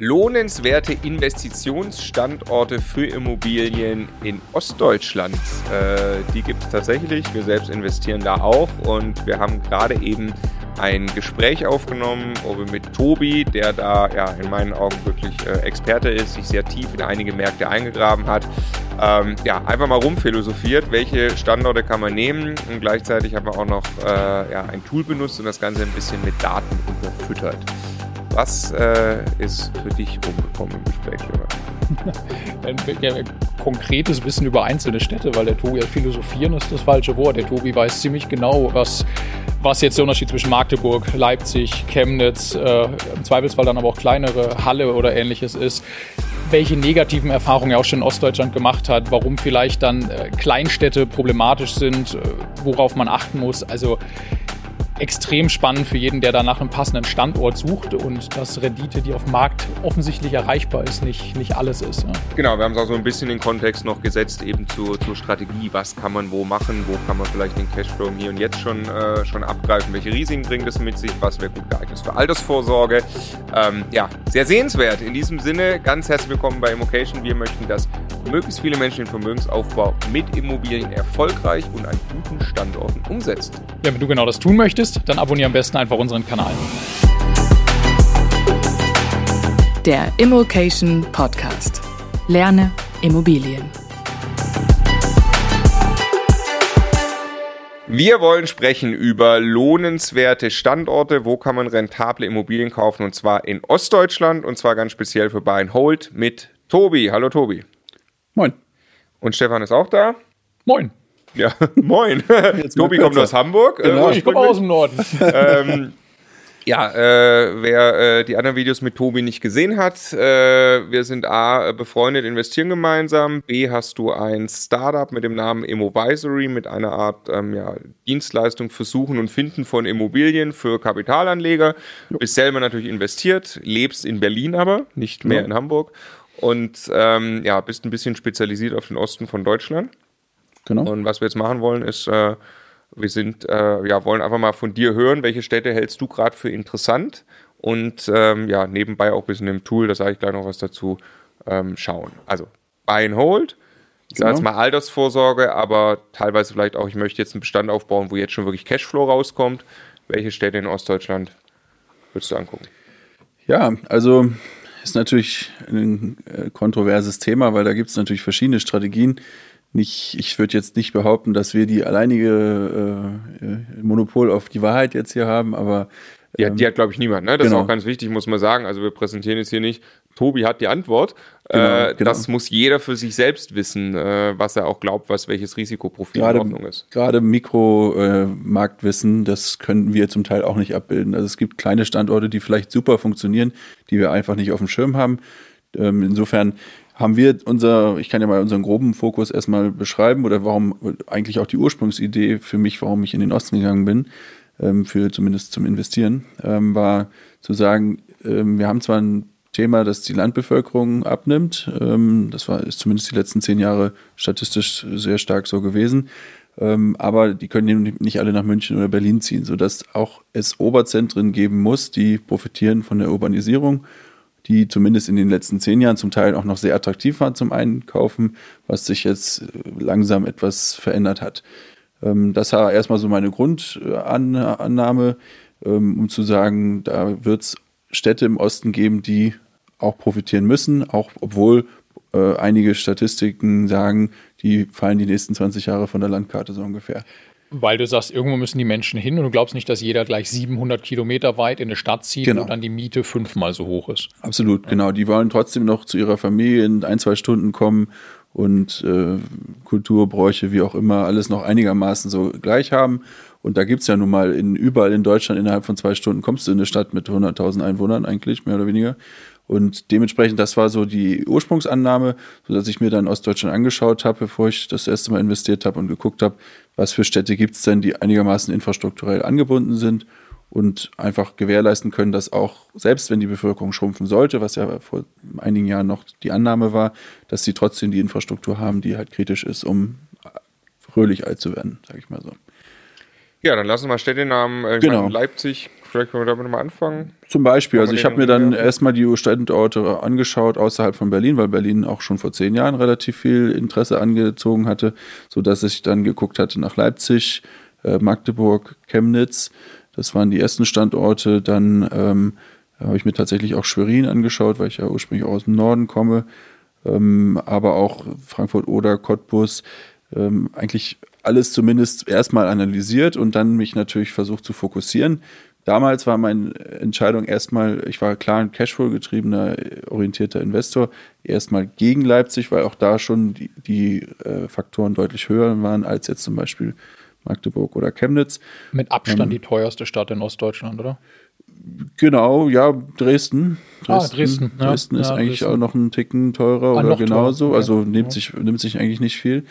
Lohnenswerte Investitionsstandorte für Immobilien in Ostdeutschland. Äh, die gibt es tatsächlich. Wir selbst investieren da auch und wir haben gerade eben ein Gespräch aufgenommen mit Tobi, der da ja in meinen Augen wirklich äh, Experte ist, sich sehr tief in einige Märkte eingegraben hat. Ähm, ja, einfach mal rumphilosophiert, welche Standorte kann man nehmen und gleichzeitig haben wir auch noch äh, ja, ein Tool benutzt und das Ganze ein bisschen mit Daten unterfüttert. Was äh, ist für dich rumgekommen im Gespräch, Ein konkretes Wissen über einzelne Städte, weil der Tobi, ja, philosophieren ist das falsche Wort. Der Tobi weiß ziemlich genau, was, was jetzt der Unterschied zwischen Magdeburg, Leipzig, Chemnitz, äh, im Zweifelsfall dann aber auch kleinere Halle oder ähnliches ist welche negativen Erfahrungen er auch schon in Ostdeutschland gemacht hat, warum vielleicht dann äh, Kleinstädte problematisch sind, äh, worauf man achten muss. Also extrem spannend für jeden, der da nach einem passenden Standort sucht und dass Rendite, die auf dem Markt offensichtlich erreichbar ist, nicht, nicht alles ist. Ja. Genau, wir haben es auch so ein bisschen in den Kontext noch gesetzt, eben zur, zur Strategie. Was kann man wo machen? Wo kann man vielleicht den Cashflow hier und jetzt schon, äh, schon abgreifen? Welche Risiken bringt es mit sich? Was wäre gut geeignet für Altersvorsorge? Ähm, ja, sehr sehenswert. In diesem Sinne, ganz herzlich willkommen bei Immocation. Wir möchten, dass möglichst viele Menschen den Vermögensaufbau mit Immobilien erfolgreich und an guten Standorten umsetzen. Ja, wenn du genau das tun möchtest, möchtest, dann abonniere am besten einfach unseren Kanal. Der Immokation Podcast. Lerne Immobilien. Wir wollen sprechen über lohnenswerte Standorte. Wo kann man rentable Immobilien kaufen? Und zwar in Ostdeutschland und zwar ganz speziell für Buy and Hold mit Tobi. Hallo Tobi. Moin. Und Stefan ist auch da. Moin. Ja, moin. Tobi kommt aus Hamburg. Äh, genau, äh, ich komme aus dem Norden. ähm, ja, äh, wer äh, die anderen Videos mit Tobi nicht gesehen hat, äh, wir sind A, befreundet, investieren gemeinsam. B, hast du ein Startup mit dem Namen Immovisory mit einer Art ähm, ja, Dienstleistung für Suchen und Finden von Immobilien für Kapitalanleger. Jo. Bist selber natürlich investiert, lebst in Berlin aber, nicht mehr ja. in Hamburg. Und ähm, ja, bist ein bisschen spezialisiert auf den Osten von Deutschland. Genau. Und was wir jetzt machen wollen, ist, äh, wir sind, äh, ja, wollen einfach mal von dir hören, welche Städte hältst du gerade für interessant und ähm, ja, nebenbei auch ein bisschen im Tool, da sage ich gleich noch was dazu, ähm, schauen. Also, Buy and Hold, ich sage jetzt genau. mal Altersvorsorge, aber teilweise vielleicht auch, ich möchte jetzt einen Bestand aufbauen, wo jetzt schon wirklich Cashflow rauskommt. Welche Städte in Ostdeutschland würdest du angucken? Ja, also ist natürlich ein äh, kontroverses Thema, weil da gibt es natürlich verschiedene Strategien nicht, ich würde jetzt nicht behaupten, dass wir die alleinige äh, äh Monopol auf die Wahrheit jetzt hier haben, aber die, ähm, die hat, glaube ich, niemand. Ne? Das genau. ist auch ganz wichtig, muss man sagen. Also wir präsentieren jetzt hier nicht, Tobi hat die Antwort. Genau, äh, genau. Das muss jeder für sich selbst wissen, äh, was er auch glaubt, was welches Risikoprofil gerade, in Ordnung ist. Gerade Mikromarktwissen, äh, das können wir zum Teil auch nicht abbilden. Also es gibt kleine Standorte, die vielleicht super funktionieren, die wir einfach nicht auf dem Schirm haben. Ähm, insofern haben wir unser, ich kann ja mal unseren groben Fokus erstmal beschreiben oder warum eigentlich auch die Ursprungsidee für mich, warum ich in den Osten gegangen bin, ähm, für zumindest zum Investieren, ähm, war zu sagen, wir haben zwar ein Thema, dass die Landbevölkerung abnimmt, ähm, das war ist zumindest die letzten zehn Jahre statistisch sehr stark so gewesen, ähm, aber die können nicht alle nach München oder Berlin ziehen, sodass auch es Oberzentren geben muss, die profitieren von der Urbanisierung die zumindest in den letzten zehn Jahren zum Teil auch noch sehr attraktiv waren zum Einkaufen, was sich jetzt äh, langsam etwas verändert hat. Ähm, das war erstmal so meine Grundannahme, um zu sagen, da wird es Städte im Osten geben, die auch profitieren müssen, auch obwohl äh, einige Statistiken sagen, die fallen die nächsten 20 Jahre von der Landkarte so ungefähr. Weil du sagst, irgendwo müssen die Menschen hin und du glaubst nicht, dass jeder gleich 700 Kilometer weit in eine Stadt zieht genau. und dann die Miete fünfmal so hoch ist. Absolut, ja. genau. Die wollen trotzdem noch zu ihrer Familie in ein, zwei Stunden kommen und äh, Kulturbräuche, wie auch immer, alles noch einigermaßen so gleich haben. Und da gibt es ja nun mal in, überall in Deutschland innerhalb von zwei Stunden kommst du in eine Stadt mit 100.000 Einwohnern eigentlich, mehr oder weniger. Und dementsprechend, das war so die Ursprungsannahme, sodass ich mir dann Ostdeutschland angeschaut habe, bevor ich das erste Mal investiert habe und geguckt habe, was für Städte gibt es denn, die einigermaßen infrastrukturell angebunden sind und einfach gewährleisten können, dass auch, selbst wenn die Bevölkerung schrumpfen sollte, was ja vor einigen Jahren noch die Annahme war, dass sie trotzdem die Infrastruktur haben, die halt kritisch ist, um fröhlich alt zu werden, sage ich mal so. Ja, dann lassen wir mal Städtenamen. Äh, Genau. Leipzig, vielleicht können wir damit mal anfangen. Zum Beispiel, also ich habe mir dann erstmal die Standorte angeschaut außerhalb von Berlin, weil Berlin auch schon vor zehn Jahren relativ viel Interesse angezogen hatte, sodass ich dann geguckt hatte nach Leipzig, äh, Magdeburg, Chemnitz. Das waren die ersten Standorte. Dann ähm, habe ich mir tatsächlich auch Schwerin angeschaut, weil ich ja ursprünglich auch aus dem Norden komme. Ähm, aber auch Frankfurt oder Cottbus. Ähm, eigentlich alles zumindest erstmal analysiert und dann mich natürlich versucht zu fokussieren. Damals war meine Entscheidung erstmal, ich war klar ein Cashflow-getriebener, orientierter Investor, erstmal gegen Leipzig, weil auch da schon die, die äh, Faktoren deutlich höher waren als jetzt zum Beispiel Magdeburg oder Chemnitz. Mit Abstand die teuerste Stadt in Ostdeutschland, oder? Genau, ja, Dresden. Ah, Dresden, ja. Dresden ist Ja, eigentlich Dresden. auch noch einen Ticken teurer Ah, oder teurer, genauso. okay. Also Ja. nimmt sich, nimmt sich eigentlich nicht viel.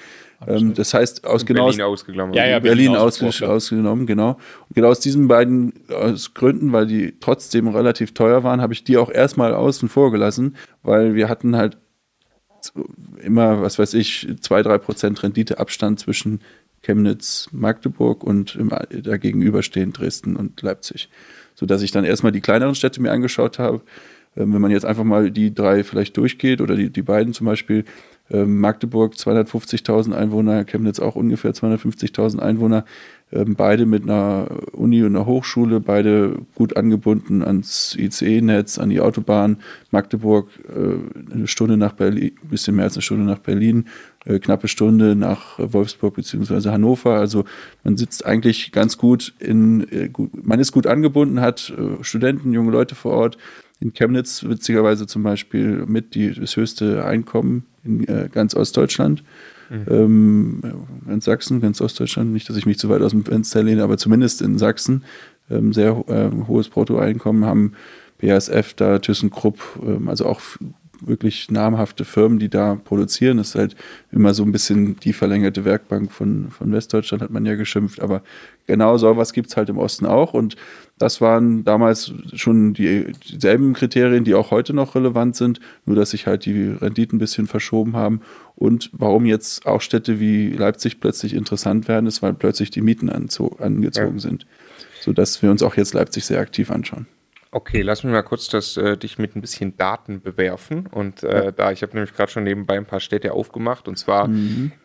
Ähm, das heißt, aus genau Berlin ausgeklammert. Ja, ja, Berlin, Berlin ausgenommen, genau. Und genau aus diesen beiden aus Gründen, weil die trotzdem relativ teuer waren, habe ich die auch erstmal außen vor gelassen, weil wir hatten halt immer, was weiß ich, zwei, drei Prozent Renditeabstand zwischen Chemnitz, Magdeburg und im, dagegenüberstehend Dresden und Leipzig. Sodass ich dann erstmal die kleineren Städte mir angeschaut habe. Ähm, wenn man jetzt einfach mal die drei vielleicht durchgeht oder die, die beiden zum Beispiel, Magdeburg 250.000 Einwohner, Chemnitz auch ungefähr 250.000 Einwohner, ähm, beide mit einer Uni und einer Hochschule, beide gut angebunden ans ICE-Netz, an die Autobahn. Magdeburg äh, eine Stunde nach Berlin, ein bisschen mehr als eine Stunde nach Berlin, äh, knappe Stunde nach Wolfsburg beziehungsweise Hannover. Also man sitzt eigentlich ganz gut in, äh, man ist gut angebunden, hat Studenten, junge Leute vor Ort. In Chemnitz witzigerweise zum Beispiel mit die, das höchste Einkommen in äh, ganz Ostdeutschland. Ähm, ganz Sachsen, ganz Ostdeutschland, nicht, dass ich mich zu weit aus dem Fenster lehne, aber zumindest in Sachsen. Ähm, sehr ähm, hohes Bruttoeinkommen haben BASF da, ThyssenKrupp, ähm, also auch wirklich namhafte Firmen, die da produzieren. Das ist halt immer so ein bisschen die verlängerte Werkbank von, von Westdeutschland, hat man ja geschimpft. Aber genau so was gibt es halt im Osten auch. Und das waren damals schon die, dieselben Kriterien, die auch heute noch relevant sind, nur dass sich halt die Renditen ein bisschen verschoben haben. Und warum jetzt auch Städte wie Leipzig plötzlich interessant werden, ist, weil plötzlich die Mieten angezogen Ja. sind. Sodass wir uns auch jetzt Leipzig sehr aktiv anschauen. Okay, lass mich mal kurz das, äh, dich mit ein bisschen Daten bewerfen. Und äh, da, ich habe nämlich gerade schon nebenbei ein paar Städte aufgemacht und zwar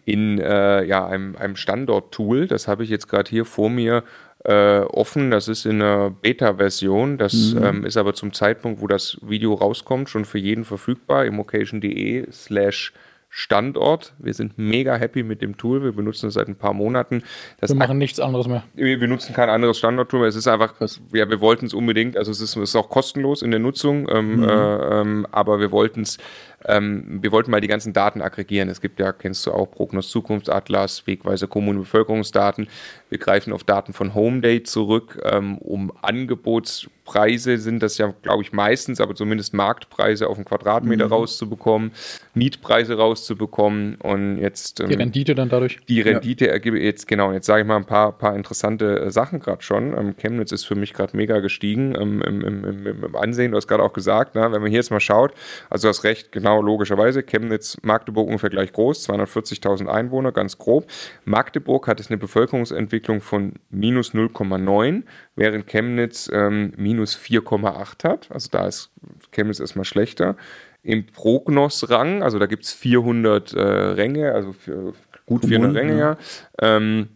in äh, ja, einem, einem Standort-Tool. Das habe ich jetzt gerade hier vor mir äh, offen. Das ist in einer Beta-Version. Das ähm, ist aber zum Zeitpunkt, wo das Video rauskommt, schon für jeden verfügbar. immocation.de slash Standort. Wir sind mega happy mit dem Tool. Wir benutzen es seit ein paar Monaten. Das Wir machen nichts anderes mehr. wir, wir nutzen kein anderes Standardtool. Es ist einfach, ja, wir wollten es unbedingt. Also es ist, es ist auch kostenlos in der Nutzung, ähm, Mhm. äh, ähm, aber wir wollten es, ähm, wir wollten mal die ganzen Daten aggregieren. Es gibt ja, kennst du auch, Prognos Zukunftsatlas, Wegweise Kommunen Bevölkerungsdaten. Wir greifen auf Daten von Homedate zurück, ähm, um Angebotspreise sind das ja, glaube ich, meistens, aber zumindest Marktpreise auf den Quadratmeter Mhm. rauszubekommen, Mietpreise rauszubekommen und jetzt ähm, Die Rendite dann dadurch. die Rendite ergibt jetzt, genau, jetzt sage ich mal ein paar, paar interessante äh, Sachen gerade schon. Ähm, Chemnitz ist für mich gerade mega gestiegen ähm, im, im, im, im Ansehen. Du hast gerade auch gesagt, ne, wenn man hier jetzt mal schaut, also du hast recht, genau, logischerweise, Chemnitz, Magdeburg ungefähr gleich groß, 240.000 Einwohner, ganz grob. Magdeburg hat jetzt eine Bevölkerungsentwicklung von minus 0,9, während Chemnitz ähm, minus 4,8 hat. Also da ist Chemnitz erstmal schlechter. Im Prognos-Rang, also da gibt es 400 äh, Ränge, also für, gut 400 Kommunen, Ränge, ja. ja. Ähm,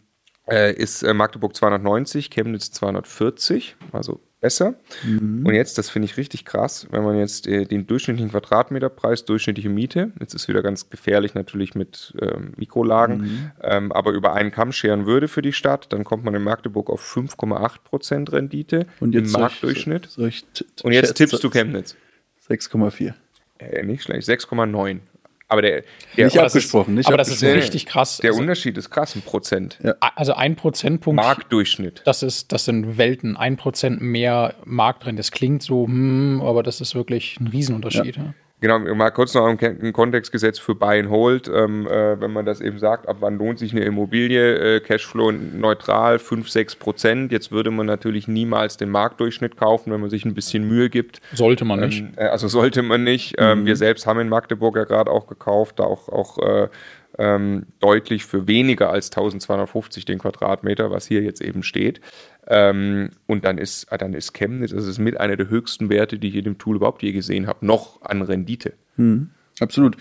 äh, ist äh, Magdeburg 290, Chemnitz 240, also besser. Und jetzt, das finde ich richtig krass, wenn man jetzt äh, den durchschnittlichen Quadratmeterpreis, durchschnittliche Miete, jetzt ist wieder ganz gefährlich natürlich mit ähm, Mikrolagen, ähm, aber über einen Kamm scheren würde für die Stadt, dann kommt man in Magdeburg auf 5,8% Rendite Und im jetzt ich- Marktdurchschnitt. Und jetzt tippst du Chemnitz. 6,4. Äh, nicht schlecht, 6,9. Aber der, der, Nicht Aber das abgesprochen, ist, nicht aber das ist richtig krass. der also, Unterschied ist krass, ein Prozent. Ja. also ein Prozentpunkt. Marktdurchschnitt. Das ist, das sind Welten. Ein Prozent mehr Markttrend. Das klingt so, hm, aber das ist wirklich ein Riesenunterschied. Ja. Genau, mal kurz noch im Kontext gesetzt für Buy and Hold, ähm, äh, wenn man das eben sagt, ab wann lohnt sich eine Immobilie, äh, Cashflow neutral, 5, 6 Prozent. Jetzt würde man natürlich niemals den Marktdurchschnitt kaufen, wenn man sich ein bisschen Mühe gibt. Sollte man nicht. Ähm, äh, also sollte man nicht. Ähm, wir selbst haben in Magdeburg ja gerade auch gekauft, da auch, auch äh, ähm, deutlich für weniger als 1250 den Quadratmeter, was hier jetzt eben steht. Ähm, und dann ist, ah, dann ist Chemnitz, das ist mit einer der höchsten Werte, die ich in dem Tool überhaupt je gesehen habe, noch an Rendite. Mhm, absolut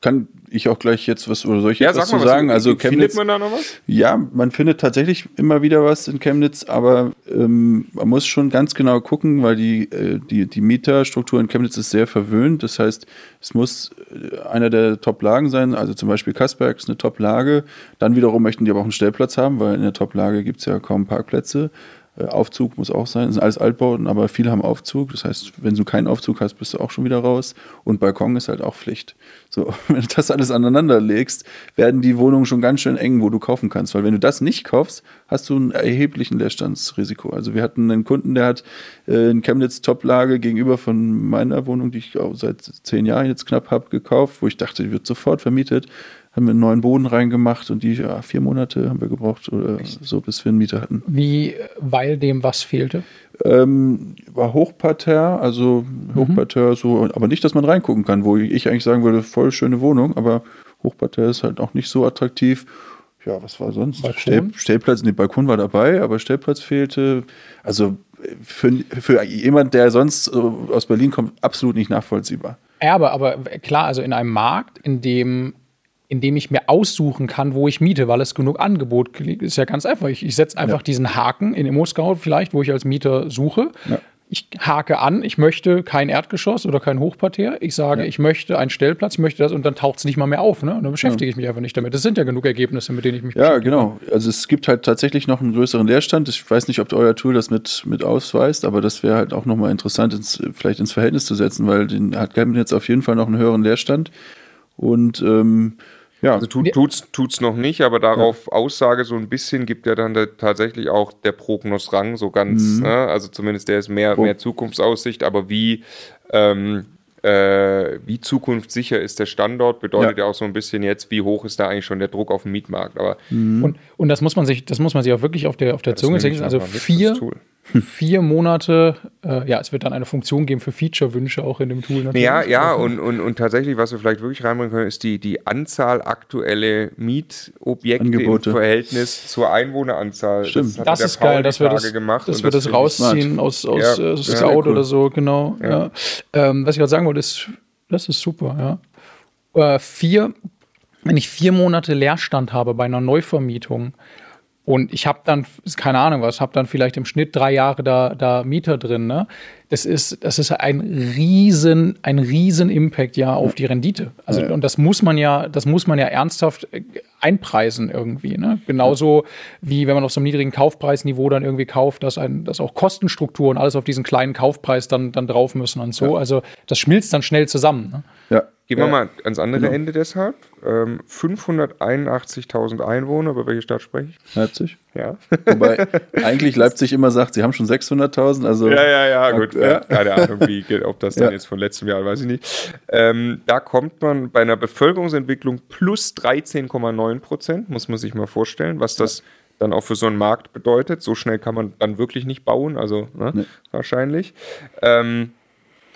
kann ich auch gleich jetzt was oder soll ich ja, was sag zu sagen? Was, also Chemnitz, findet man da noch was? Ja, man findet tatsächlich immer wieder was in Chemnitz, aber ähm, man muss schon ganz genau gucken, weil die, äh, die, die Mieterstruktur in Chemnitz ist sehr verwöhnt. Das heißt, es muss äh, einer der Top-Lagen sein, also zum Beispiel Kasperg ist eine Top-Lage. Dann wiederum möchten die aber auch einen Stellplatz haben, weil in der Top-Lage gibt es ja kaum Parkplätze. Äh, Aufzug muss auch sein. Das sind alles Altbauten, aber viele haben Aufzug. Das heißt, wenn du keinen Aufzug hast, bist du auch schon wieder raus. Und Balkon ist halt auch Pflicht. So, wenn du das alles aneinander legst, werden die Wohnungen schon ganz schön eng, wo du kaufen kannst. Weil wenn du das nicht kaufst, hast du einen erheblichen Leerstandsrisiko. Also wir hatten einen Kunden, der hat äh, in Chemnitz Toplage gegenüber von meiner Wohnung, die ich auch seit zehn Jahren jetzt knapp habe, gekauft, wo ich dachte, die wird sofort vermietet haben wir einen neuen Boden reingemacht und die ja, vier Monate haben wir gebraucht oder so, bis wir einen Mieter hatten. Wie, weil dem was fehlte? Ähm, war Hochparterre, also mhm. Hochparterre so, aber nicht, dass man reingucken kann, wo ich eigentlich sagen würde, voll schöne Wohnung, aber Hochparterre ist halt auch nicht so attraktiv. Ja, was war sonst? Stell, Stellplatz, nee, Balkon war dabei, aber Stellplatz fehlte. Also für, für jemand, der sonst aus Berlin kommt, absolut nicht nachvollziehbar. Ja, aber, aber klar, also in einem Markt, in dem indem ich mir aussuchen kann, wo ich miete, weil es genug Angebot gibt. Ist ja ganz einfach. Ich, ich setze einfach ja. diesen Haken in Immo-Scout vielleicht, wo ich als Mieter suche. Ja. Ich hake an, ich möchte kein Erdgeschoss oder kein Hochparterre. Ich sage, ja. ich möchte einen Stellplatz, ich möchte das und dann taucht es nicht mal mehr auf. Ne? Und dann beschäftige ich mich einfach nicht damit. Das sind ja genug Ergebnisse, mit denen ich mich Ja, genau. Also es gibt halt tatsächlich noch einen größeren Leerstand. Ich weiß nicht, ob euer Tool das mit, mit ausweist, aber das wäre halt auch nochmal interessant, ins, vielleicht ins Verhältnis zu setzen, weil den hat jetzt auf jeden Fall noch einen höheren Leerstand. Und ähm, ja. Also tut, tut's, tut's noch nicht, aber darauf ja. Aussage so ein bisschen gibt ja dann der, tatsächlich auch der Prognosrang so ganz, mhm. ne? also zumindest der ist mehr, mehr Zukunftsaussicht, aber wie, ähm, äh, wie zukunftssicher ist der Standort, bedeutet ja. ja. auch so ein bisschen jetzt, wie hoch ist da eigentlich schon der Druck auf dem Mietmarkt. Aber mhm. und, und das muss man sich, das muss man sich auch wirklich auf der, auf der Zunge legen. Also vier, vier Monate, äh, ja, es wird dann eine Funktion geben für Feature-Wünsche auch in dem Tool. Natürlich. Ja, ja, und, und, und tatsächlich, was wir vielleicht wirklich reinbringen können, ist die, die Anzahl aktuelle Mietobjekte Angebote. im Verhältnis zur Einwohneranzahl. Stimmt. Das, das ist geil, dass wir das, gemacht dass wir das, das rausziehen aus, aus ja, äh, Scout ja, cool. oder so, genau. Ja. Ähm, was ich gerade sagen wollte, ist, das ist super, ja. Äh, vier, wenn ich vier Monate Leerstand habe bei einer Neuvermietung, und ich habe dann, keine Ahnung was, habe dann vielleicht im Schnitt drei Jahre da, da Mieter drin. Ne? Das ist, das ist ein riesen, ein riesen Impact ja auf die Rendite. Also, ja. und das muss man ja, das muss man ja ernsthaft äh, einpreisen irgendwie. Ne? Genauso wie wenn man auf so einem niedrigen Kaufpreisniveau dann irgendwie kauft, dass ein, dass auch Kostenstrukturen alles auf diesen kleinen Kaufpreis dann, dann drauf müssen und so. Ja. Also das schmilzt dann schnell zusammen. Ne? Ja, Gehen wir mal ans andere genau. Ende deshalb. Ähm, 581.000 Einwohner, über welche Stadt spreche ich? Leipzig. Ja. Wobei eigentlich Leipzig immer sagt, sie haben schon 600.000. Also ja, ja, ja, gut. Ja. Keine Ahnung, wie geht, ob das dann ja. jetzt von letztem Jahr, weiß ich nicht. Ähm, da kommt man bei einer Bevölkerungsentwicklung plus 13,9 Prozent, muss man sich mal vorstellen, was das dann auch für so einen Markt bedeutet. So schnell kann man dann wirklich nicht bauen, also ne, nee. wahrscheinlich. Ähm,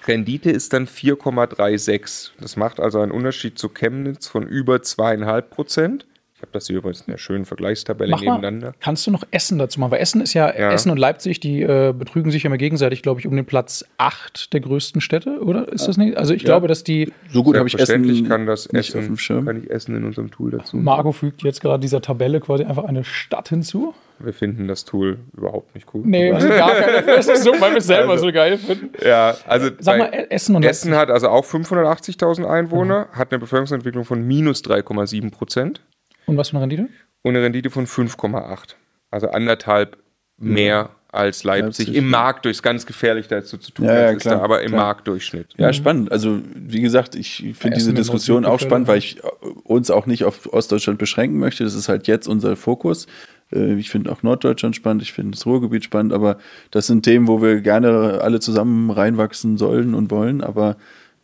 Rendite ist dann 4,36. Das macht also einen Unterschied zu Chemnitz von über zweieinhalb Prozent habe das hier übrigens in der schönen Vergleichstabelle Mach nebeneinander. Mal, kannst du noch Essen dazu machen? Weil Essen ist ja, ja. Essen und Leipzig, die äh, betrügen sich ja immer gegenseitig, glaube ich, um den Platz 8 der größten Städte, oder? Ist das nicht? Also ich ja. glaube, dass die. So gut habe ich Essen. kann das Essen, auf dem Schirm. kann ich Essen in unserem Tool dazu. Marco fügt jetzt gerade dieser Tabelle quasi einfach eine Stadt hinzu. Wir finden das Tool überhaupt nicht cool. Nee, wir sind gar keine Das ist so, weil wir es selber also, so geil finden. Ja, also Sag mal, Essen und Essen hat also auch 580.000 Einwohner, mhm. hat eine Bevölkerungsentwicklung von minus 3,7 Prozent. Und was für eine Rendite? und eine Rendite von 5,8. Also anderthalb mehr als Leipzig. Leipzig. Im Markt durchs ganz gefährlich dazu zu tun, ja, ja, klar, da, aber im klar. Marktdurchschnitt. Ja, spannend. Also wie gesagt, ich finde diese Diskussion auch spannend, weil ich uns auch nicht auf Ostdeutschland beschränken möchte. Das ist halt jetzt unser Fokus. Äh, ich finde auch Norddeutschland spannend, ich finde das Ruhrgebiet spannend, aber das sind Themen, wo wir gerne alle zusammen reinwachsen sollen und wollen. Aber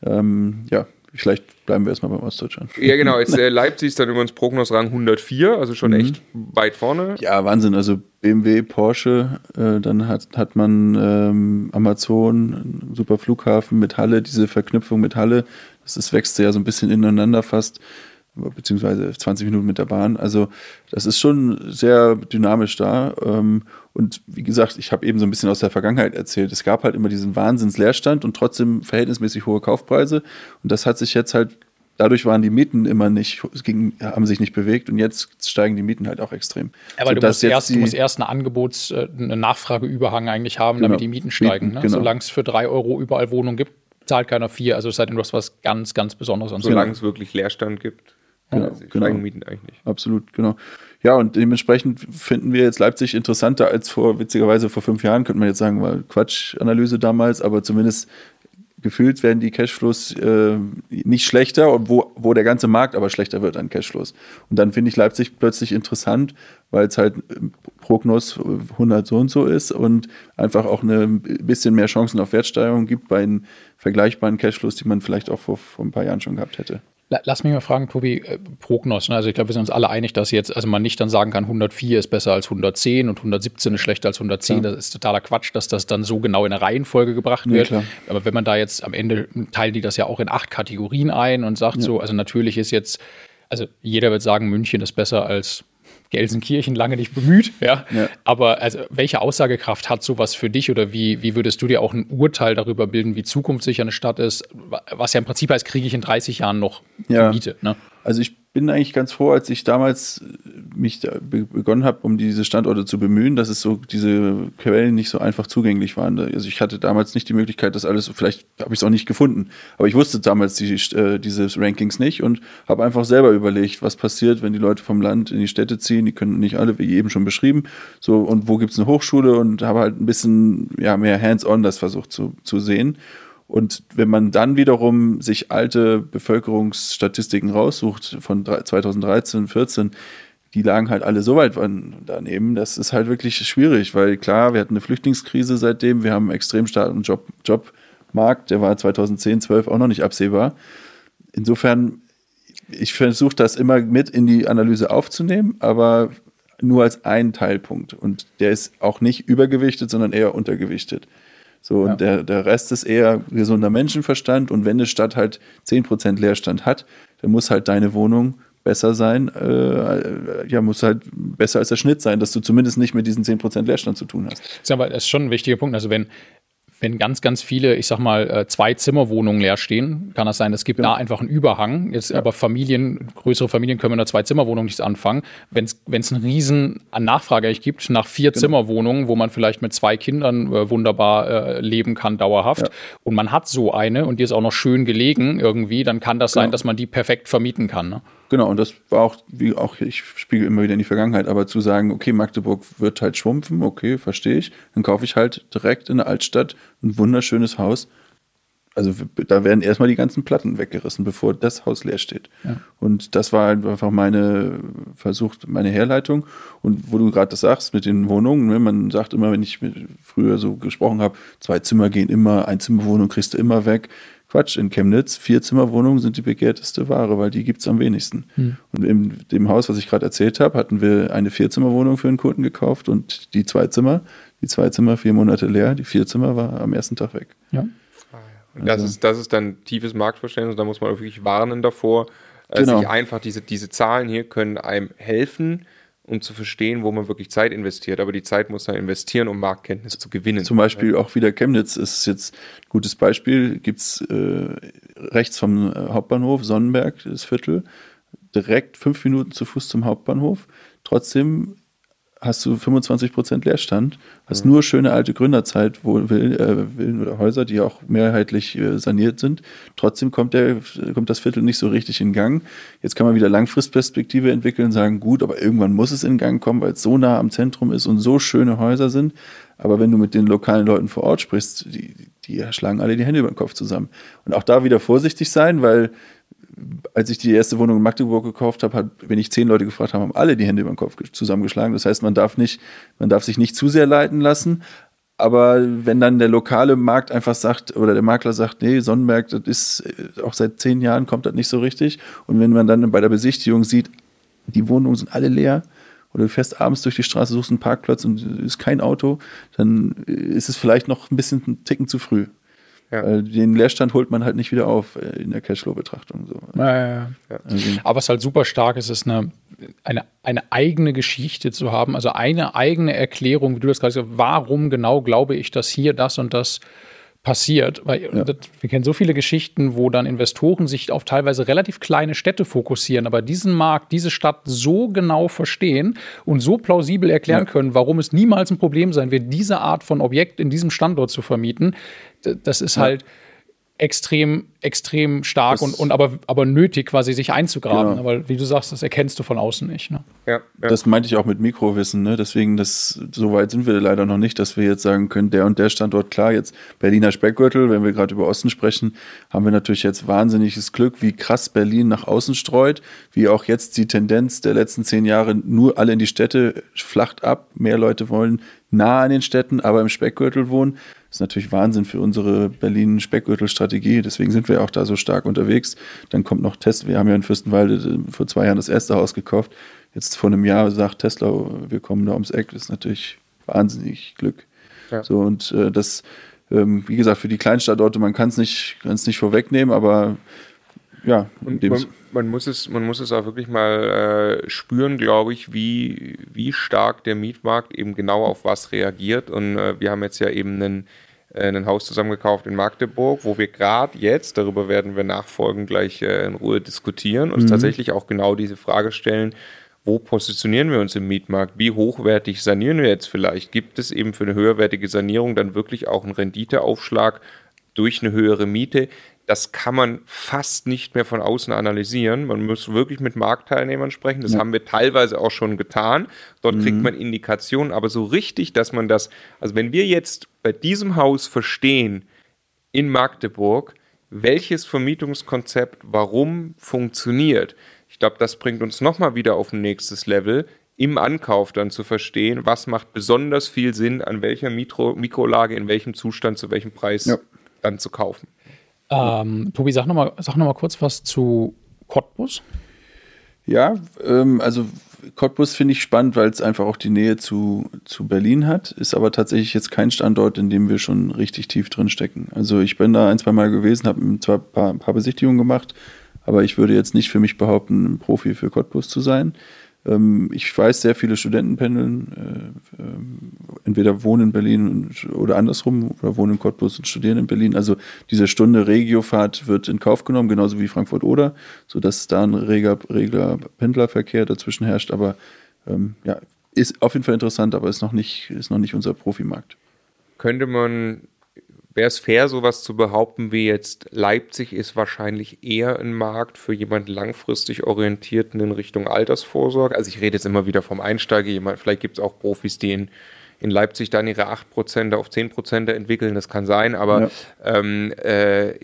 ähm, ja, Vielleicht bleiben wir erstmal beim Ostdeutschland. Ja, genau. Jetzt, äh, Leipzig ist dann übrigens Prognosrang 104, also schon mhm. echt weit vorne. Ja, Wahnsinn. Also BMW, Porsche, äh, dann hat, hat man ähm, Amazon, super Flughafen mit Halle, diese Verknüpfung mit Halle. Das ist, wächst ja so ein bisschen ineinander fast. beziehungsweise 20 Minuten mit der Bahn. Also das ist schon sehr dynamisch da. Ähm, und wie gesagt, ich habe eben so ein bisschen aus der Vergangenheit erzählt. Es gab halt immer diesen Wahnsinnsleerstand und trotzdem verhältnismäßig hohe Kaufpreise. Und das hat sich jetzt halt, dadurch waren die Mieten immer nicht, ging, haben sich nicht bewegt und jetzt steigen die Mieten halt auch extrem. Aber du, musst erst, du musst erst eine Angebots-, äh, eine Nachfrageüberhang eigentlich haben, genau. damit die Mieten steigen. Mieten, ne? genau. Solange es für drei Euro überall Wohnungen gibt, zahlt keiner vier. Also es sei denn, du hast was ganz, ganz Besonderes. Solange es wirklich Leerstand gibt. Genau, also genau. Mieten eigentlich nicht. Absolut, genau. Ja, und dementsprechend finden wir jetzt Leipzig interessanter als vor, witzigerweise vor fünf Jahren, könnte man jetzt sagen, war Quatschanalyse damals, aber zumindest gefühlt werden die Cashflows äh, nicht schlechter, und wo, wo der ganze Markt aber schlechter wird an Cashflows. Und dann finde ich Leipzig plötzlich interessant, weil es halt Prognos 100 so und so ist und einfach auch eine bisschen mehr Chancen auf Wertsteigerung gibt bei den vergleichbaren Cashflows, die man vielleicht auch vor, vor ein paar Jahren schon gehabt hätte. Lass mich mal fragen, Tobi, äh, Prognos. Ne? Also ich glaube, wir sind uns alle einig, dass jetzt, also man nicht dann sagen kann, 104 ist besser als 110 und 117 ist schlechter als 110. Ja. Das ist totaler Quatsch, dass das dann so genau in der Reihenfolge gebracht wird. Ja, Aber wenn man da jetzt am Ende teilen die das ja auch in acht Kategorien ein und sagt ja. so, also natürlich ist jetzt, also jeder wird sagen, München ist besser als Gelsenkirchen lange nicht bemüht, ja. ja. Aber also, welche Aussagekraft hat sowas für dich oder wie, wie würdest du dir auch ein Urteil darüber bilden, wie zukunftssicher eine Stadt ist? Was ja im Prinzip heißt, kriege ich in 30 Jahren noch ja. Miete. Ne? Also ich bin eigentlich ganz froh, als ich damals mich begonnen habe, um diese Standorte zu bemühen, dass es so diese Quellen nicht so einfach zugänglich waren. Also ich hatte damals nicht die Möglichkeit, das alles, vielleicht habe ich es auch nicht gefunden, aber ich wusste damals die, äh, diese Rankings nicht und habe einfach selber überlegt, was passiert, wenn die Leute vom Land in die Städte ziehen. Die können nicht alle, wie eben schon beschrieben, so und wo gibt es eine Hochschule und habe halt ein bisschen ja, mehr hands-on das versucht zu, zu sehen. Und wenn man dann wiederum sich alte Bevölkerungsstatistiken raussucht von 2013, 14, die lagen halt alle so weit daneben. Das ist halt wirklich schwierig, weil klar, wir hatten eine Flüchtlingskrise seitdem, wir haben einen extrem starken Job, Jobmarkt, der war 2010, 12 auch noch nicht absehbar. Insofern, ich versuche das immer mit in die Analyse aufzunehmen, aber nur als einen Teilpunkt. Und der ist auch nicht übergewichtet, sondern eher untergewichtet. So, ja. und der, der Rest ist eher gesunder Menschenverstand. Und wenn eine Stadt halt 10% Leerstand hat, dann muss halt deine Wohnung besser sein, äh, ja, muss halt besser als der Schnitt sein, dass du zumindest nicht mit diesen 10% Leerstand zu tun hast. Das ist aber das ist schon ein wichtiger Punkt. Also wenn, wenn ganz, ganz viele, ich sag mal, äh, zwei Zimmerwohnungen leer stehen, kann das sein, es gibt ja. da einfach einen Überhang. Jetzt ja. aber Familien, größere Familien können mit einer Zwei-Zimmerwohnung nichts anfangen. Wenn es einen riesen Nachfrage gibt nach vier genau. Zimmerwohnungen, wo man vielleicht mit zwei Kindern äh, wunderbar äh, leben kann, dauerhaft, ja. und man hat so eine und die ist auch noch schön gelegen irgendwie, dann kann das genau. sein, dass man die perfekt vermieten kann. Ne? Genau, und das war auch, wie auch ich spiegel immer wieder in die Vergangenheit, aber zu sagen, okay, Magdeburg wird halt schrumpfen, okay, verstehe ich, dann kaufe ich halt direkt in der Altstadt ein wunderschönes Haus. Also da werden erstmal die ganzen Platten weggerissen, bevor das Haus leer steht. Ja. Und das war halt einfach meine versucht, meine Herleitung. Und wo du gerade das sagst mit den Wohnungen, ne, man sagt immer, wenn ich früher so gesprochen habe, zwei Zimmer gehen immer, ein Zimmerwohnung kriegst du immer weg. Quatsch, in Chemnitz, vier Zimmerwohnungen sind die begehrteste Ware, weil die gibt es am wenigsten. Hm. Und in dem Haus, was ich gerade erzählt habe, hatten wir eine Vierzimmerwohnung für einen Kunden gekauft und die zwei Zimmer, die zwei Zimmer vier Monate leer, die vier Zimmer war am ersten Tag weg. Ja. Und das, also. ist, das ist dann tiefes Marktverständnis, da muss man wirklich warnen davor. Äh, genau. Sich einfach diese, diese Zahlen hier können einem helfen, um zu verstehen, wo man wirklich Zeit investiert. Aber die Zeit muss man investieren, um Marktkenntnis zu gewinnen. Zum Beispiel auch wieder Chemnitz ist jetzt ein gutes Beispiel. Gibt es äh, rechts vom äh, Hauptbahnhof Sonnenberg, das Viertel, direkt fünf Minuten zu Fuß zum Hauptbahnhof. Trotzdem hast du 25 Prozent Leerstand, hast mhm. nur schöne alte Gründerzeit, wo Villen, äh, oder Häuser, die auch mehrheitlich äh, saniert sind. Trotzdem kommt, der, kommt das Viertel nicht so richtig in Gang. Jetzt kann man wieder Langfristperspektive entwickeln und sagen, gut, aber irgendwann muss es in Gang kommen, weil es so nah am Zentrum ist und so schöne Häuser sind. Aber wenn du mit den lokalen Leuten vor Ort sprichst, die, die schlagen alle die Hände über den Kopf zusammen. Und auch da wieder vorsichtig sein, weil als ich die erste Wohnung in Magdeburg gekauft habe, hat, wenn ich zehn Leute gefragt habe, haben alle die Hände über den Kopf zusammengeschlagen. Das heißt, man darf nicht, man darf sich nicht zu sehr leiten lassen. Aber wenn dann der lokale Markt einfach sagt, oder der Makler sagt, nee, Sonnenberg, das ist äh, auch seit zehn Jahren kommt das nicht so richtig. Und wenn man dann bei der Besichtigung sieht, die Wohnungen sind alle leer, oder du fährst abends durch die Straße, suchst einen Parkplatz und ist kein Auto, dann ist es vielleicht noch ein bisschen einen Ticken zu früh. Ja. Den Leerstand holt man halt nicht wieder auf äh, in der Cashflow-Betrachtung. So. Ja, ja, also. Aber was halt super stark ist, ist eine, eine, eine eigene Geschichte zu haben, also eine eigene Erklärung, wie du das gerade gesagt hast, warum genau glaube ich, dass hier das und das passiert. Weil ja. das, wir kennen so viele Geschichten, wo dann Investoren sich auf teilweise relativ kleine Städte fokussieren, aber diesen Markt, diese Stadt so genau verstehen und so plausibel erklären ja. können, warum es niemals ein Problem sein wird, diese Art von Objekt in diesem Standort zu vermieten. Das ist ja. halt extrem, extrem stark und, und aber, aber nötig, quasi sich einzugraben. Genau. Aber wie du sagst, das erkennst du von außen nicht. Ne? Ja, ja, Das meinte ich auch mit Mikrowissen. Ne? Deswegen, das, so weit sind wir leider noch nicht, dass wir jetzt sagen können, der und der Standort, klar, jetzt Berliner Speckgürtel, wenn wir gerade über Osten sprechen, haben wir natürlich jetzt wahnsinniges Glück, wie krass Berlin nach außen streut, wie auch jetzt die Tendenz der letzten zehn Jahre nur alle in die Städte flacht ab. Mehr Leute wollen nah an den Städten, aber im Speckgürtel wohnen. Das ist natürlich Wahnsinn für unsere Berlin-Speckgürtel-Strategie. Deswegen sind wir auch da so stark unterwegs. Dann kommt noch Tesla. Wir haben ja in Fürstenwalde äh, vor zwei Jahren das erste Haus gekauft. Jetzt vor einem Jahr sagt Tesla, wir kommen da ums Eck. Das ist natürlich wahnsinnig Glück. Ja. So, und äh, das, ähm, wie gesagt, für die Kleinstadtorte, man kann es nicht, nicht vorwegnehmen, aber ja, man, man, muss es, man muss es auch wirklich mal äh, spüren, glaube ich, wie, wie stark der Mietmarkt eben genau auf was reagiert. Und äh, wir haben jetzt ja eben einen, äh, ein Haus zusammengekauft in Magdeburg, wo wir gerade jetzt, darüber werden wir nachfolgend gleich äh, in Ruhe diskutieren, uns mhm. tatsächlich auch genau diese Frage stellen, wo positionieren wir uns im Mietmarkt? Wie hochwertig sanieren wir jetzt vielleicht? Gibt es eben für eine höherwertige Sanierung dann wirklich auch einen Renditeaufschlag durch eine höhere Miete? Das kann man fast nicht mehr von außen analysieren. Man muss wirklich mit Marktteilnehmern sprechen. Das ja. haben wir teilweise auch schon getan. Dort mhm. kriegt man Indikationen, aber so richtig, dass man das, also wenn wir jetzt bei diesem Haus verstehen in Magdeburg, welches Vermietungskonzept warum funktioniert, ich glaube, das bringt uns nochmal wieder auf ein nächstes Level, im Ankauf dann zu verstehen, was macht besonders viel Sinn, an welcher Mikro Mikrolage, in welchem Zustand, zu welchem Preis ja. dann zu kaufen. Ähm, Tobi, sag nochmal noch mal kurz was zu Cottbus. Ja, ähm, also Cottbus finde ich spannend, weil es einfach auch die Nähe zu, zu Berlin hat, ist aber tatsächlich jetzt kein Standort, in dem wir schon richtig tief drin stecken. Also ich bin da ein, zwei Mal gewesen, habe zwar ein paar, ein paar Besichtigungen gemacht, aber ich würde jetzt nicht für mich behaupten, ein Profi für Cottbus zu sein. Ähm, ich weiß, sehr viele Studenten pendeln, äh, ähm, entweder wohnen in Berlin oder andersrum oder wohnen in Cottbus und studieren in Berlin. Also diese Stunde Regiofahrt wird in Kauf genommen, genauso wie Frankfurt oder, sodass da ein reger, reger Pendlerverkehr dazwischen herrscht. Aber ähm, ja, ist auf jeden Fall interessant, aber ist noch nicht, ist noch nicht unser Profimarkt. Könnte man wäre es fair, sowas zu behaupten wie jetzt Leipzig ist wahrscheinlich eher ein Markt für jemanden langfristig orientierten in Richtung Altersvorsorge? Also ich rede jetzt immer wieder vom Einsteiger, jemand, vielleicht gibt es auch Profis, die in, in Leipzig dann ihre 8% auf 10% entwickeln, das kann sein, aber ja. ähm, äh,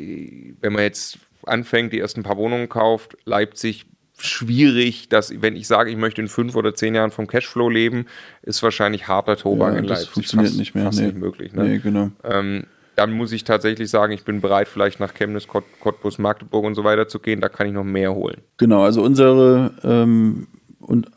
wenn man jetzt anfängt, die ersten paar Wohnungen kauft, Leipzig schwierig, dass, wenn ich sage, ich möchte in fünf oder zehn Jahren vom Cashflow leben, ist wahrscheinlich harter Tobak ja, in Leipzig. Das funktioniert fast, nicht mehr. Fast nee. nicht möglich. Ne? Nee, genau. Ähm, dann muss ich tatsächlich sagen, ich bin bereit, vielleicht nach Chemnitz, Cottbus, Magdeburg und so weiter zu gehen. Da kann ich noch mehr holen. Genau, also unsere ähm, und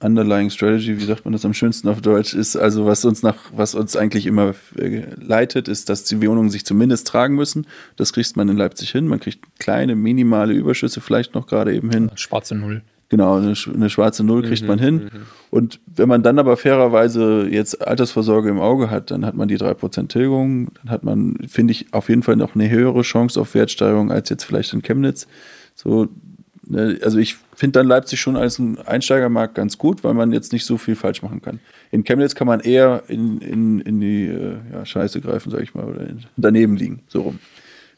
Underlying Strategy, wie sagt man das am schönsten auf Deutsch, ist also, was uns nach, was uns eigentlich immer äh, leitet, ist, dass die Wohnungen sich zumindest tragen müssen. Das kriegt man in Leipzig hin. Man kriegt kleine, minimale Überschüsse vielleicht noch gerade eben hin. Schwarze Null. Genau, eine, eine schwarze Null kriegt mhm, man hin. Mhm. Und wenn man dann aber fairerweise jetzt Altersvorsorge im Auge hat, dann hat man die 3% Tilgung, dann hat man, finde ich, auf jeden Fall noch eine höhere Chance auf Wertsteigerung als jetzt vielleicht in Chemnitz. So, ne, also ich finde dann Leipzig schon als ein Einsteigermarkt ganz gut, weil man jetzt nicht so viel falsch machen kann. In Chemnitz kann man eher in, in, in die äh, ja, Scheiße greifen, sag ich mal, oder daneben liegen, so rum.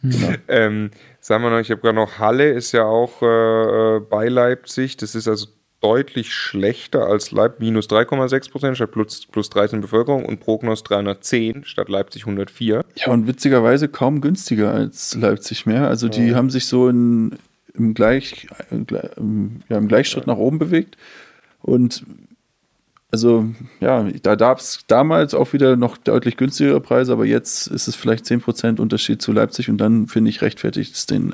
Genau. ähm, sagen wir noch, ich habe gerade noch Halle, ist ja auch äh, bei Leipzig. Das ist also deutlich schlechter als Leipzig, minus 3,6 Prozent statt plus, plus 13 Bevölkerung und Prognos 310 statt Leipzig 104. Ja, und witzigerweise kaum günstiger als Leipzig mehr. Also die ja. haben sich so in, im, Gleich, im, ja, im Gleichschritt nach oben bewegt. Und also ja, da gab es damals auch wieder noch deutlich günstigere Preise, aber jetzt ist es vielleicht 10% Unterschied zu Leipzig und dann finde ich rechtfertigt es den,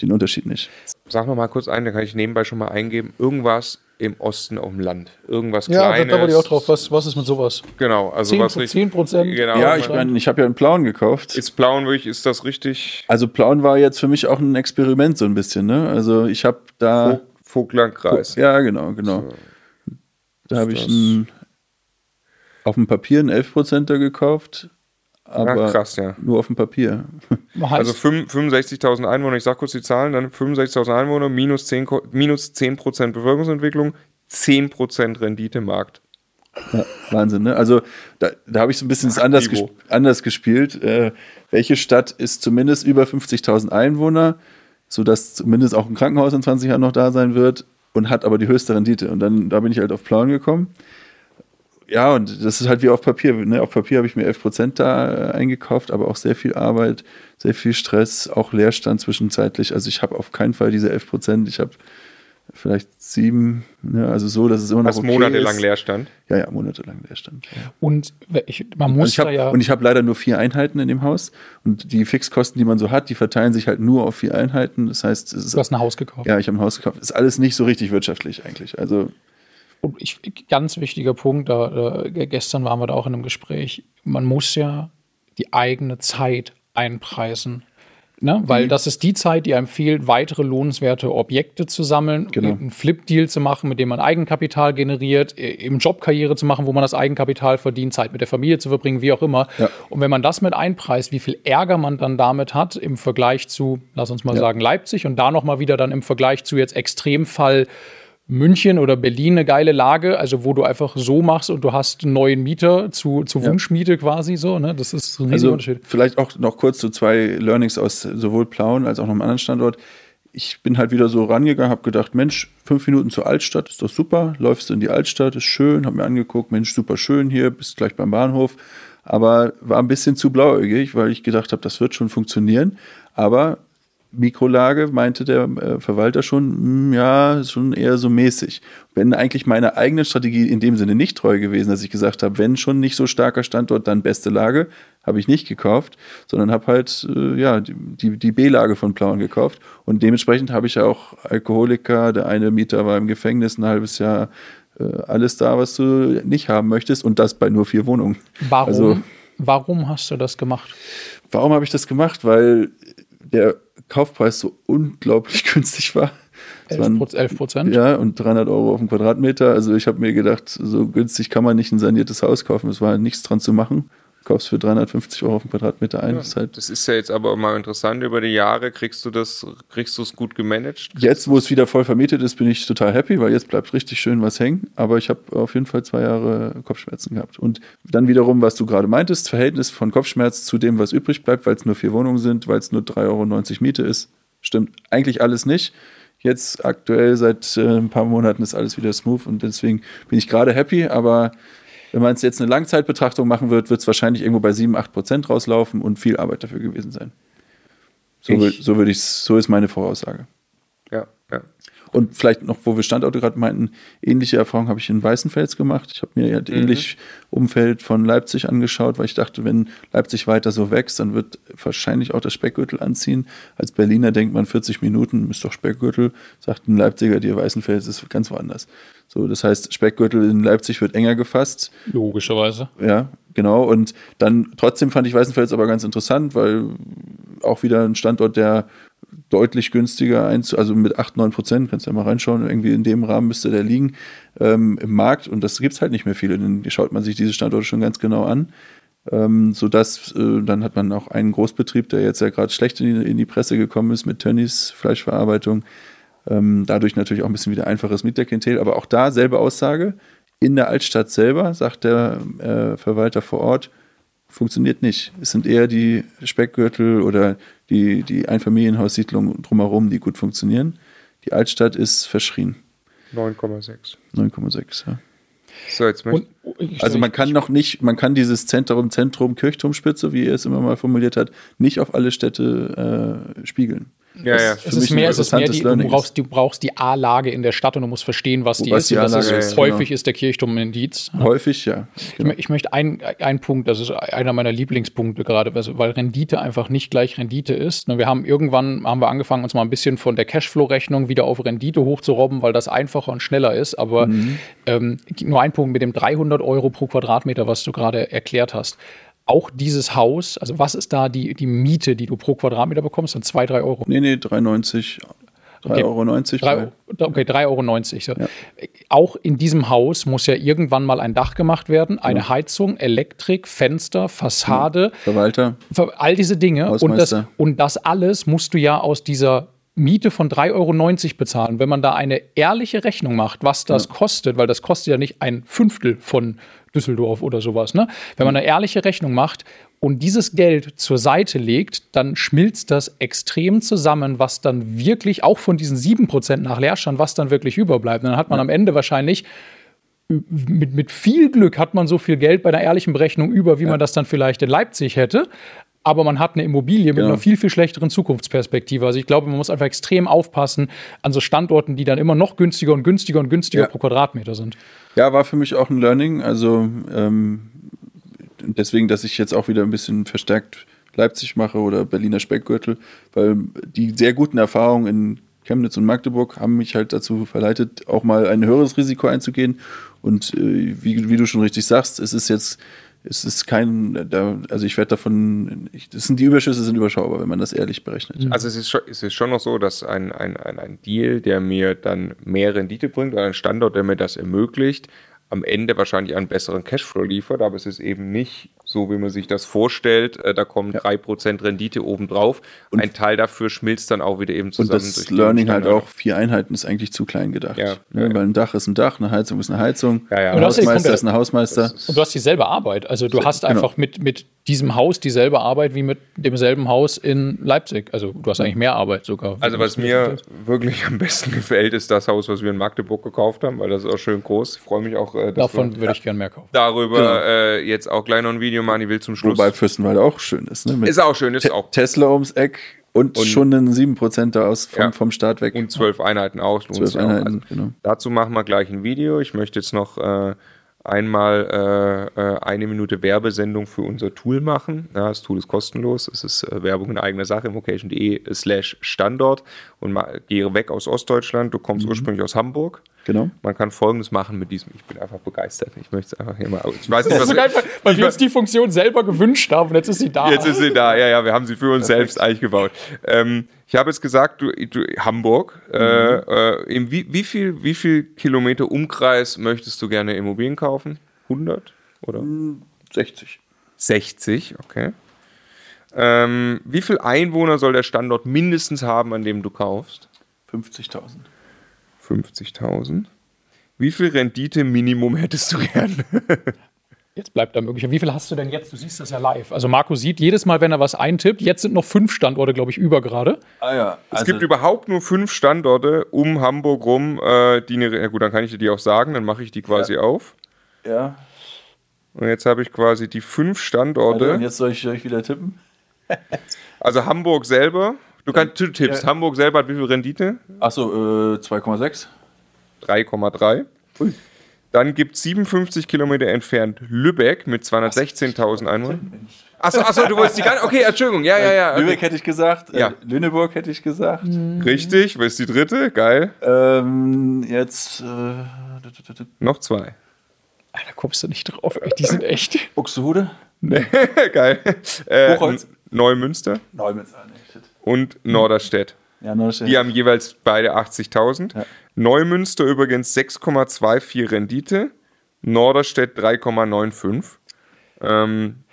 den Unterschied nicht. Sag noch mal kurz ein, da kann ich nebenbei schon mal eingeben. Irgendwas im Osten auf dem Land. Irgendwas Ja, da, Kleines. da wollte ich auch drauf. Was, was ist mit sowas? Genau, also 10, was richtig. 10 Prozent? Genau. ja, ich meine, ich habe ja einen Plauen gekauft. Ist Blauen wirklich, ist das richtig? Also Plauen war jetzt für mich auch ein Experiment so ein bisschen. Ne? Also ich habe da... Vog- Vogtlandkreis. Ja, genau, genau. Da habe ich einen, auf dem Papier einen 11%er gekauft, aber Ach, krass, ja. nur auf dem Papier. Also fünf- 65.000 Einwohner, ich sag kurz die Zahlen, dann 65.000 Einwohner, minus 10, Ko- minus 10% Bevölkerungsentwicklung, 10% Renditemarkt. Ja, Wahnsinn, ne? Also da, da habe ich so ein bisschen das anders, gesp anders gespielt. Äh, welche Stadt ist zumindest über 50.000 Einwohner, sodass zumindest auch ein Krankenhaus in 20 Jahren noch da sein wird und hat aber die höchste Rendite. Und dann da bin ich halt auf Plauen gekommen. Ja, und das ist halt wie auf Papier. Ne? Auf Papier habe ich mir 11% da äh, eingekauft, aber auch sehr viel Arbeit, sehr viel Stress, auch Leerstand zwischenzeitlich. Also ich habe auf keinen Fall diese 11%. Ich habe vielleicht sieben, ne? also so, dass es immer noch Hast okay monatelang ist. Leerstand. Ja, ja, monatelang Leerstand. Ja. und ich, man Also muss ich da hab, ja. Und ich habe leider nur vier Einheiten in dem Haus. Und die Fixkosten, die man so hat, die verteilen sich halt nur auf vier Einheiten. Das heißt, es ist, du hast ein Haus gekauft. ja, ich habe ein Haus gekauft. Ist alles nicht so richtig wirtschaftlich eigentlich. Also, Und ich, ganz wichtiger Punkt, da, da, gestern waren wir da auch in einem Gespräch, man muss ja die eigene Zeit einpreisen. Ne? Weil das ist die Zeit, die einem fehlt, weitere lohnenswerte Objekte zu sammeln, Genau. einen Flip-Deal zu machen, mit dem man Eigenkapital generiert, im Job Karriere zu machen, wo man das Eigenkapital verdient, Zeit mit der Familie zu verbringen, wie auch immer. Ja. Und wenn man das mit einpreist, wie viel Ärger man dann damit hat im Vergleich zu, lass uns mal Ja. sagen, Leipzig und da nochmal wieder dann im Vergleich zu jetzt Extremfall München oder Berlin eine geile Lage, also wo du einfach so machst und du hast einen neuen Mieter zu, zu Wunschmiete quasi so, ne? Das ist ein also Unterschied. vielleicht auch noch kurz zu zwei Learnings aus sowohl Plauen als auch noch einem anderen Standort. Ich bin halt wieder so rangegangen, habe gedacht, Mensch, fünf Minuten zur Altstadt ist doch super. Läufst du in die Altstadt, ist schön, habe mir angeguckt, Mensch, super schön hier, bist gleich beim Bahnhof. Aber war ein bisschen zu blauäugig, weil ich gedacht habe, das wird schon funktionieren. Aber Mikrolage meinte der äh, Verwalter schon, mm, ja, schon eher so mäßig. Wenn eigentlich meine eigene Strategie in dem Sinne nicht treu gewesen, dass ich gesagt habe, wenn schon nicht so starker Standort, dann beste Lage, habe ich nicht gekauft, sondern habe halt äh, ja, die, die, die B-Lage von Plauen gekauft. Und dementsprechend habe ich ja auch Alkoholiker, der eine Mieter war im Gefängnis ein halbes Jahr, äh, alles da, was du nicht haben möchtest und das bei nur vier Wohnungen. Warum, Also- warum hast du das gemacht? Warum habe ich das gemacht? Weil der Kaufpreis so unglaublich günstig war. Es 11 waren- Proz- 11 Prozent? Ja, und 300 Euro auf den Quadratmeter. Also ich habe mir gedacht, so günstig kann man nicht ein saniertes Haus kaufen. Es war nichts dran zu machen. Kaufst für 350 Euro auf den Quadratmeter ein. Das ist halt Das ist ja jetzt aber mal interessant. Über die Jahre kriegst du das, kriegst du es gut gemanagt. Jetzt, wo es wieder voll vermietet ist, bin ich total happy, weil jetzt bleibt richtig schön was hängen. Aber ich habe auf jeden Fall zwei Jahre Kopfschmerzen gehabt. Und dann wiederum, was du gerade meintest, Verhältnis von Kopfschmerz zu dem, was übrig bleibt, weil es nur vier Wohnungen sind, weil es nur 3,90 Euro Miete ist. Stimmt eigentlich alles nicht. Jetzt aktuell seit äh, ein paar Monaten ist alles wieder smooth und deswegen bin ich gerade happy. Aber wenn man es jetzt eine Langzeitbetrachtung machen wird, wird es wahrscheinlich irgendwo bei 7, 8 Prozent rauslaufen und viel Arbeit dafür gewesen sein. So, Ich- so würde ich so ist meine Voraussage. Ja, ja. Und vielleicht noch, wo wir Standorte gerade meinten, ähnliche Erfahrungen habe ich in Weißenfels gemacht. Ich habe mir halt ähnlich Umfeld von Leipzig angeschaut, weil ich dachte, wenn Leipzig weiter so wächst, dann wird wahrscheinlich auch das Speckgürtel anziehen. Als Berliner denkt man 40 Minuten ist doch Speckgürtel, sagt ein Leipziger, dir Weißenfels ist ganz woanders. So, das heißt, Speckgürtel in Leipzig wird enger gefasst. Logischerweise. Ja, genau. Und dann trotzdem fand ich Weißenfels aber ganz interessant, weil auch wieder ein Standort, der deutlich günstiger, also mit 8, 9 Prozent, kannst du ja mal reinschauen, irgendwie in dem Rahmen müsste der liegen ähm, im Markt und das gibt es halt nicht mehr viele. Dann schaut man sich diese Standorte schon ganz genau an. Ähm, sodass, äh, dann hat man auch einen Großbetrieb, der jetzt ja gerade schlecht in die, in die Presse gekommen ist mit Tönnies Fleischverarbeitung. Ähm, dadurch natürlich auch ein bisschen wieder einfaches Mieterklientel, aber auch da selbe Aussage. In der Altstadt selber, sagt der äh, Verwalter vor Ort, funktioniert nicht. Es sind eher die Speckgürtel oder die, die Einfamilienhaussiedlungen drumherum, die gut funktionieren. Die Altstadt ist verschrien. 9,6. 9,6. Ja. So, jetzt möchte Und, ich- Also man kann noch nicht, man kann dieses Zentrum, Zentrum, Kirchturmspitze, wie er es immer mal formuliert hat, nicht auf alle Städte äh, spiegeln. Ja, ja. Es ist mehr, es ist mehr die, du brauchst, du brauchst die A-Lage in der Stadt und du musst verstehen, was die was ist. Die das ist, häufig genau. ist der Kirchturm ein Indiz. Häufig, ja. Genau. Ich, ich, möchte einen Punkt, das ist einer meiner Lieblingspunkte gerade, weil Rendite einfach nicht gleich Rendite ist. Wir haben irgendwann haben wir angefangen, uns mal ein bisschen von der Cashflow-Rechnung wieder auf Rendite hochzurobben, weil das einfacher und schneller ist. Aber mhm. ähm, nur ein Punkt mit dem 300 Euro pro Quadratmeter, was du gerade erklärt hast auch dieses Haus, also was ist da die, die Miete, die du pro Quadratmeter bekommst? Dann 2, 3 Euro? Nee, nee, 3,90 3,90 okay. Euro. 90, 3, okay, 3,90 Euro. So. Ja. Auch in diesem Haus muss ja irgendwann mal ein Dach gemacht werden, eine ja. Heizung, Elektrik, Fenster, Fassade. Ja. Verwalter. All diese Dinge. Und das, und das alles musst du ja aus dieser Miete von 3,90 Euro bezahlen. Wenn man da eine ehrliche Rechnung macht, was das kostet, weil das kostet ja nicht ein Fünftel von Düsseldorf oder sowas. Ne? Wenn man eine ehrliche Rechnung macht und dieses Geld zur Seite legt, dann schmilzt das extrem zusammen, was dann wirklich auch von diesen 7% nach Leerstand, was dann wirklich überbleibt. Und dann hat man am Ende wahrscheinlich mit, mit viel Glück hat man so viel Geld bei einer ehrlichen Berechnung über, wie ja. man das dann vielleicht in Leipzig hätte. Aber man hat eine Immobilie mit genau. einer viel, viel schlechteren Zukunftsperspektive. Also ich glaube, man muss einfach extrem aufpassen an so Standorten, die dann immer noch günstiger und günstiger und günstiger ja. pro Quadratmeter sind. Ja, war für mich auch ein Learning. Also ähm, deswegen, dass ich jetzt auch wieder ein bisschen verstärkt Leipzig mache oder Berliner Speckgürtel, weil die sehr guten Erfahrungen in Chemnitz und Magdeburg haben mich halt dazu verleitet, auch mal ein höheres Risiko einzugehen. Und äh, wie, wie du schon richtig sagst, es ist jetzt es ist kein, also ich werde davon, ich, das sind die Überschüsse sind überschaubar, wenn man das ehrlich berechnet. Also es ist schon, es ist schon noch so, dass ein, ein, ein, ein Deal, der mir dann mehr Rendite bringt oder ein Standort, der mir das ermöglicht, am Ende wahrscheinlich einen besseren Cashflow liefert, aber es ist eben nicht so wie man sich das vorstellt. Äh, da kommen drei ja. Prozent Rendite obendrauf. Und ein Teil dafür schmilzt dann auch wieder eben zusammen. Und das Learning halt auch, vier Einheiten ist eigentlich zu klein gedacht. Ja. Ne? Ja, Weil ein Dach ist ein Dach, eine Heizung ist eine Heizung, ein Hausmeister ist ein Hausmeister. Und du hast dieselbe Arbeit. Also du hast genau. einfach mit, mit diesem Haus dieselbe Arbeit wie mit demselben Haus in Leipzig. Also du hast eigentlich mehr Arbeit sogar. Also was mir wirklich am besten gefällt, ist das Haus, was wir in Magdeburg gekauft haben, weil das ist auch schön groß. Ich freue mich auch. Äh, Davon würde ich gerne mehr kaufen. Darüber genau. äh, jetzt auch gleich noch ein Video Mani will zum Schluss. Wobei Fürstenwalde auch schön ist. Ne? ist auch schön, ist Te auch. Tesla ums Eck und, und schon einen 7% aus vom, ja. vom Start weg. Und zwölf Einheiten auch. 12 Einheiten, also, genau. Dazu machen wir gleich ein Video. Ich möchte jetzt noch äh, einmal äh, äh, eine Minute Werbesendung für unser Tool machen. Ja, das Tool ist kostenlos. Es ist äh, Werbung in eigener Sache, vocation.de slash Standort und gehe weg aus Ostdeutschland. Du kommst mhm. ursprünglich aus Hamburg. Genau. Man kann Folgendes machen mit diesem. Ich bin einfach begeistert. Ich möchte es einfach hier mal. Ich weiß nicht, was. einfach, weil wir uns die Funktion selber gewünscht haben und jetzt ist sie da. Jetzt ist sie da. Ja, ja, wir haben sie für uns Perfekt. selbst eigentlich gebaut. Ähm, ich habe jetzt gesagt, du, du Hamburg. Äh, mhm. Äh, äh, wie, wie, viel, wie viel Kilometer Umkreis möchtest du gerne Immobilien kaufen? 100 oder? 60. 60, okay. Ähm, wie viel Einwohner soll der Standort mindestens haben, an dem du kaufst? 50.000. 50.000. Wie viel Rendite Minimum hättest du gern? Jetzt bleibt da möglich. Wie viel hast du denn jetzt? Du siehst das ja live. Also Marco sieht jedes Mal, wenn er was eintippt. Jetzt sind noch fünf Standorte, glaube ich, über gerade. Ah ja. Also es gibt überhaupt nur fünf Standorte um Hamburg rum, äh, die eine, ja gut, dann kann ich dir die auch sagen, dann mache ich die quasi ja. auf. Ja. Und jetzt habe ich quasi die fünf Standorte. Also, und jetzt soll ich, soll ich wieder tippen? also Hamburg selber. Du kannst du tippst. Ja. Hamburg selber hat wie viel Rendite? Achso, äh, 2,6. 3,3. Dann gibt es 57 Kilometer entfernt Lübeck mit 216.000 Einwohnern. Achso, achso, du wolltest die ganze. Okay, Entschuldigung, ja, ja, ja. Okay. Lübeck hätte ich gesagt. Ja. Äh, Lüneburg hätte ich gesagt. Mhm. Richtig, wo ist die dritte? Geil. Ähm, jetzt. Äh, Noch zwei. Ah, da kommst du nicht drauf, die sind echt. Buxtehude? Nee, geil. Äh, Neumünster. Neumünster, nee, shit. Und Norderstedt. Ja, Norderstedt. Die haben jeweils beide 80.000. Ja. Neumünster übrigens 6,24 Rendite, Norderstedt 3,95. Ähm,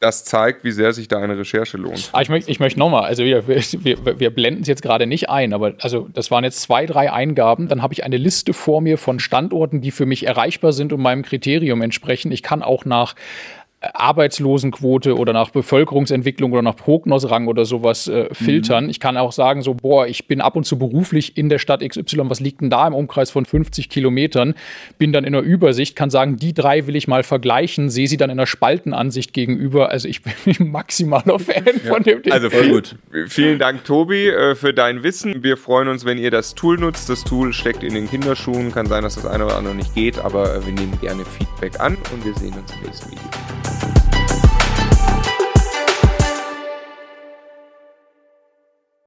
das zeigt, wie sehr sich da eine Recherche lohnt. Ah, ich möchte ich möcht nochmal, also wir, wir, wir blenden es jetzt gerade nicht ein, aber also das waren jetzt zwei, drei Eingaben. Dann habe ich eine Liste vor mir von Standorten, die für mich erreichbar sind und meinem Kriterium entsprechen. Ich kann auch nach Arbeitslosenquote oder nach Bevölkerungsentwicklung oder nach Prognosrang oder sowas äh, filtern. Mhm. Ich kann auch sagen, so, boah, ich bin ab und zu beruflich in der Stadt XY, was liegt denn da im Umkreis von 50 Kilometern? Bin dann in der Übersicht, kann sagen, die drei will ich mal vergleichen, sehe sie dann in der Spaltenansicht gegenüber. Also ich bin maximaler Fan ja. von dem Ding. Also viel, gut. Vielen Dank, Tobi, äh, für dein Wissen. Wir freuen uns, wenn ihr das Tool nutzt. Das Tool steckt in den Kinderschuhen. Kann sein, dass das eine oder andere nicht geht, aber äh, wir nehmen gerne Feedback an und wir sehen uns im nächsten Video.